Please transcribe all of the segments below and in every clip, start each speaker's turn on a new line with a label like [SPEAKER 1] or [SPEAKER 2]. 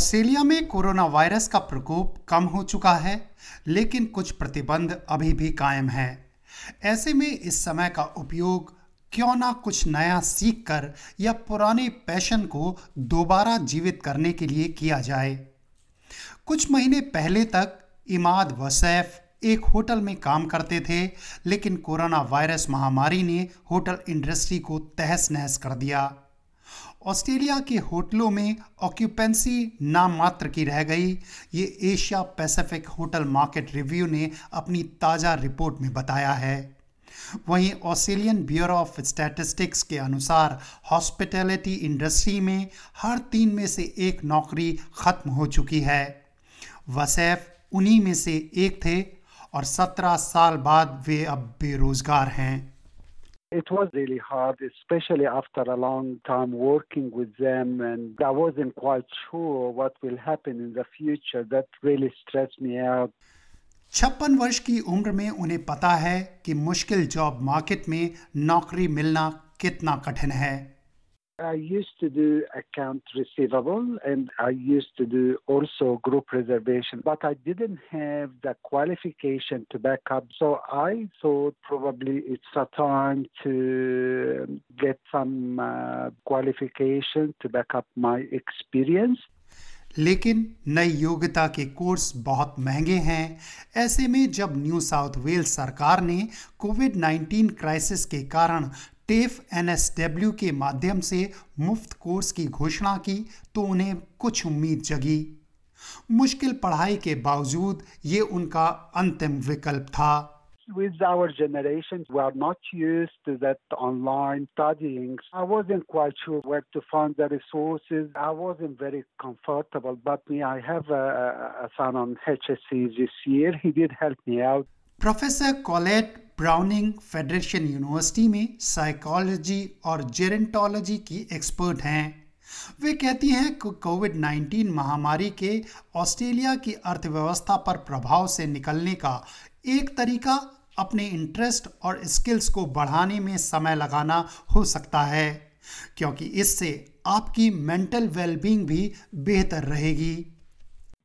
[SPEAKER 1] Australia में corona virus का प्रकोप कम हो चुका है, लेकिन कुछ प्रतिबंध अभी भी कायम है। ऐसे में इस समय का उपयोग क्यों ना कुछ नया सीख कर या पुराने पैशन को दोबारा जीवित करने के लिए किया जाए? कुछ महीने पहले तक इमाद वसैफ एक होटल में काम करते थे, लेकिन कोरोना वायरस महामारी ने होटल इंडस्ट्री को तहस नहस कर दिया। ऑस्ट्रेलिया के होटलों में ऑक्यूपेंसी नाम मात्र की रह गई। ये Asia Pacific hotel market review ने अपनी ताज़ा रिपोर्ट में बताया है। वहीं ऑस्ट्रेलियन ब्यूरो ऑफ़ स्टैटिस्टिक्स के अनुसार हॉस्पिटैलिटी इंडस्ट्री में हर तीन में से एक नौकरी खत्म हो चुकी है। वसैफ उन्हीं में से एक थे और सत्रह साल बाद वे अब बेरोजगार हैं।
[SPEAKER 2] It was really hard, especially after a long time working with them, and I wasn't quite sure what will happen in the future. That really stressed me out.
[SPEAKER 1] छप्पन वर्ष की उम्र में उन्हें पता है कि मुश्किल जॉब मार्केट में नौकरी मिलना कितना कठिन है
[SPEAKER 2] I used to do account receivable and I used to do also group reservation, but I didn't have the qualification to back up. So I thought probably it's a time to get some uh, qualification to back up my experience.
[SPEAKER 1] लेकिन नई योग्यता के course बहुत महँगे हैं ऐसे में जब न्यू साउथ वेल्स सरकार ने कोविड 19 क्राइसिस के कारण टेफ एनएसडब्ल्यू के माध्यम से मुफ़्त कोर्स की घोषणा की तो उन्हें कुछ उम्मीद जगी मुश्किल पढ़ाई के बावजूद ये उनका अंतिम विकल्प था
[SPEAKER 2] with our generation, we are not used to that online studying. I wasn't quite sure where to find the resources. I wasn't very comfortable, but me, I have a, a son on HSC this year. He did help me out.
[SPEAKER 1] Professor Colette Browning federation university में psychology और gerontology की expert हैं। वे कहती हैं कि Covid 19 महामारी के ऑस्ट्रेलिया की अर्थव्यवस्था पर प्रभाव से निकलने का एक तरीका अपने इंटरेस्ट और स्किल्स को बढ़ाने में समय लगाना हो सकता है, क्योंकि इससे आपकी मेंटल वेलबींग भी बेहतर रहेगी।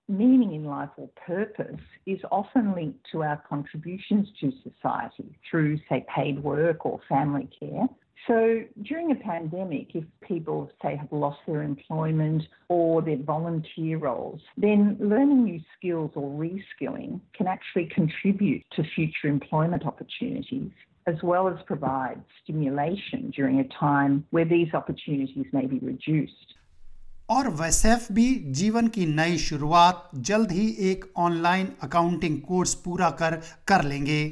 [SPEAKER 3] Meaning in life or purpose is often linked to our contributions to society through, say, paid work or family care. So during a pandemic, if people, say, have lost their employment or their volunteer roles, then learning new skills or reskilling can actually contribute to future employment opportunities as well as provide stimulation during a time where these opportunities may be reduced.
[SPEAKER 1] और वैसेफ भी जीवन की नई शुरुआत जल्द ही एक online accounting course पूरा कर कर लेंगे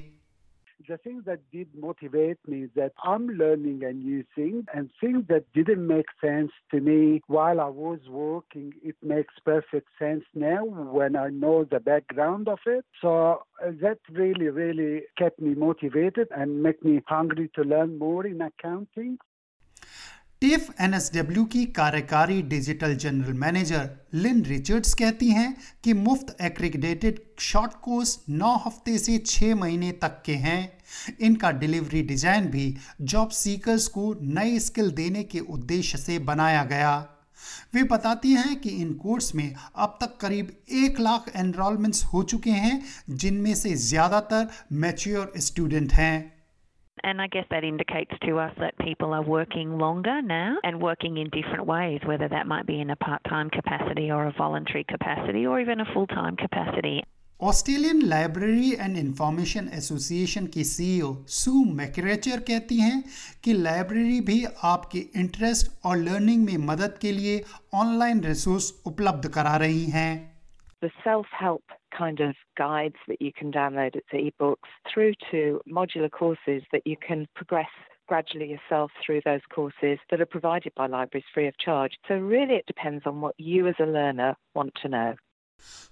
[SPEAKER 2] the thing that did motivate me is that I'm learning a new thing and things that didn't make sense to me while I was working, it makes perfect sense now when I know the background of it. So uh, that really, really kept me motivated and make me hungry to learn more in accounting.
[SPEAKER 1] TAFE NSW की कार्यकारी digital general manager Lynn Richards कहती हैं कि मुफ़्त accredited short course नौ हफ़्ते से छः महीने तक के हैं। इनका डिलीवरी डिज़ाइन भी जॉब सीकर्स को नई स्किल देने के उद्देश्य से बनाया गया। वे बताती हैं कि इन कोर्स में अब तक करीब एक लाख एनरोलमेंट्स हो चुके हैं, जिनमें से ज़्यादातर मैच्योर स्टूडेंट हैं।
[SPEAKER 4] And I guess that indicates to us that people are working longer now and working in different ways, whether that might be in a part time capacity or a voluntary capacity or even a full time capacity.
[SPEAKER 1] Australian Library and Information Association की CEO Sue McKerracher कहती हैं कि library भी आपके interest और learning में मदद के लिए ऑनलाइन रिसोर्स उपलब्ध करा रही हैं
[SPEAKER 5] the self help kind of guides that you can download as ebooks through to modular courses that you can progress gradually yourself through those courses that are provided by libraries free of charge. So, really, it depends on what you as a learner want to know.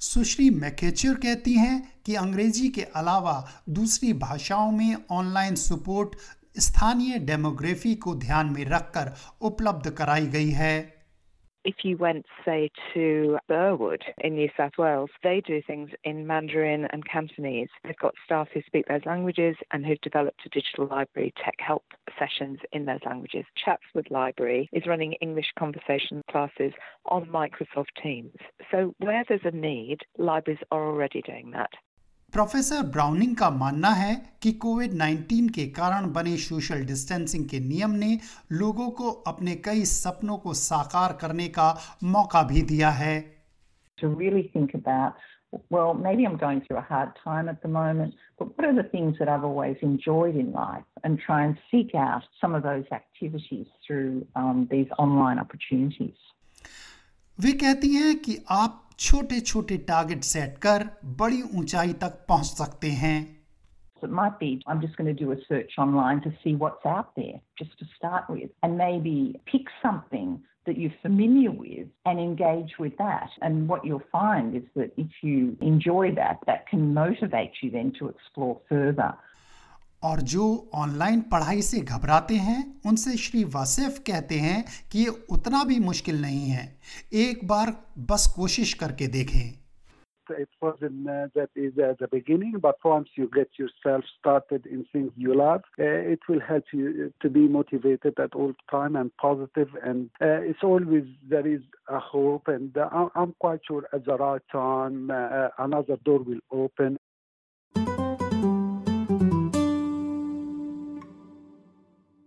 [SPEAKER 1] सुश्री मैकेचर कहती हैं कि अंग्रेज़ी के अलावा दूसरी भाषाओं में online support स्थानीय डेमोग्राफी को ध्यान में रखकर उपलब्ध कराई गई है
[SPEAKER 5] If you went, say, to Burwood in New South Wales, they do things in Mandarin and Cantonese. They've got staff who speak those languages and who've developed a digital library tech help sessions in those languages. Chatswood Library is running English conversation classes on Microsoft Teams. So where there's a need, libraries are already doing that.
[SPEAKER 1] Professor Browning का मानना है कि Covid 19 के कारण बने social distancing के नियम ने लोगों को अपने कई सपनों को साकार करने का मौका भी दिया है
[SPEAKER 3] To really think about, well, maybe I'm going through a hard time at the moment, but what are the things that I've always enjoyed in life? And try and seek out some of those activities through um, these online opportunities.
[SPEAKER 1] वे कहती हैं कि आप छोटे छोटे target set कर बड़ी ऊंचाई तक पहुँच सकते हैं
[SPEAKER 3] It might be I'm just going to do a search online to see what's out there, just to start with, and maybe pick something that you're familiar with and engage with that. And what you'll find is that if you enjoy that, that can motivate you then to explore further.
[SPEAKER 1] और जो online पढ़ाई से घबराते हैं उनसे श्री वासिफ कहते हैं कि ये उतना भी मुश्किल नहीं है एक बार बस कोशिश करके देखें
[SPEAKER 2] it wasn't uh, that is at the beginning, but once you get yourself started in things you love, uh, it will help you to be motivated at all time and positive. And uh, it's always there is a hope, and I'm quite sure at the right time another door will open.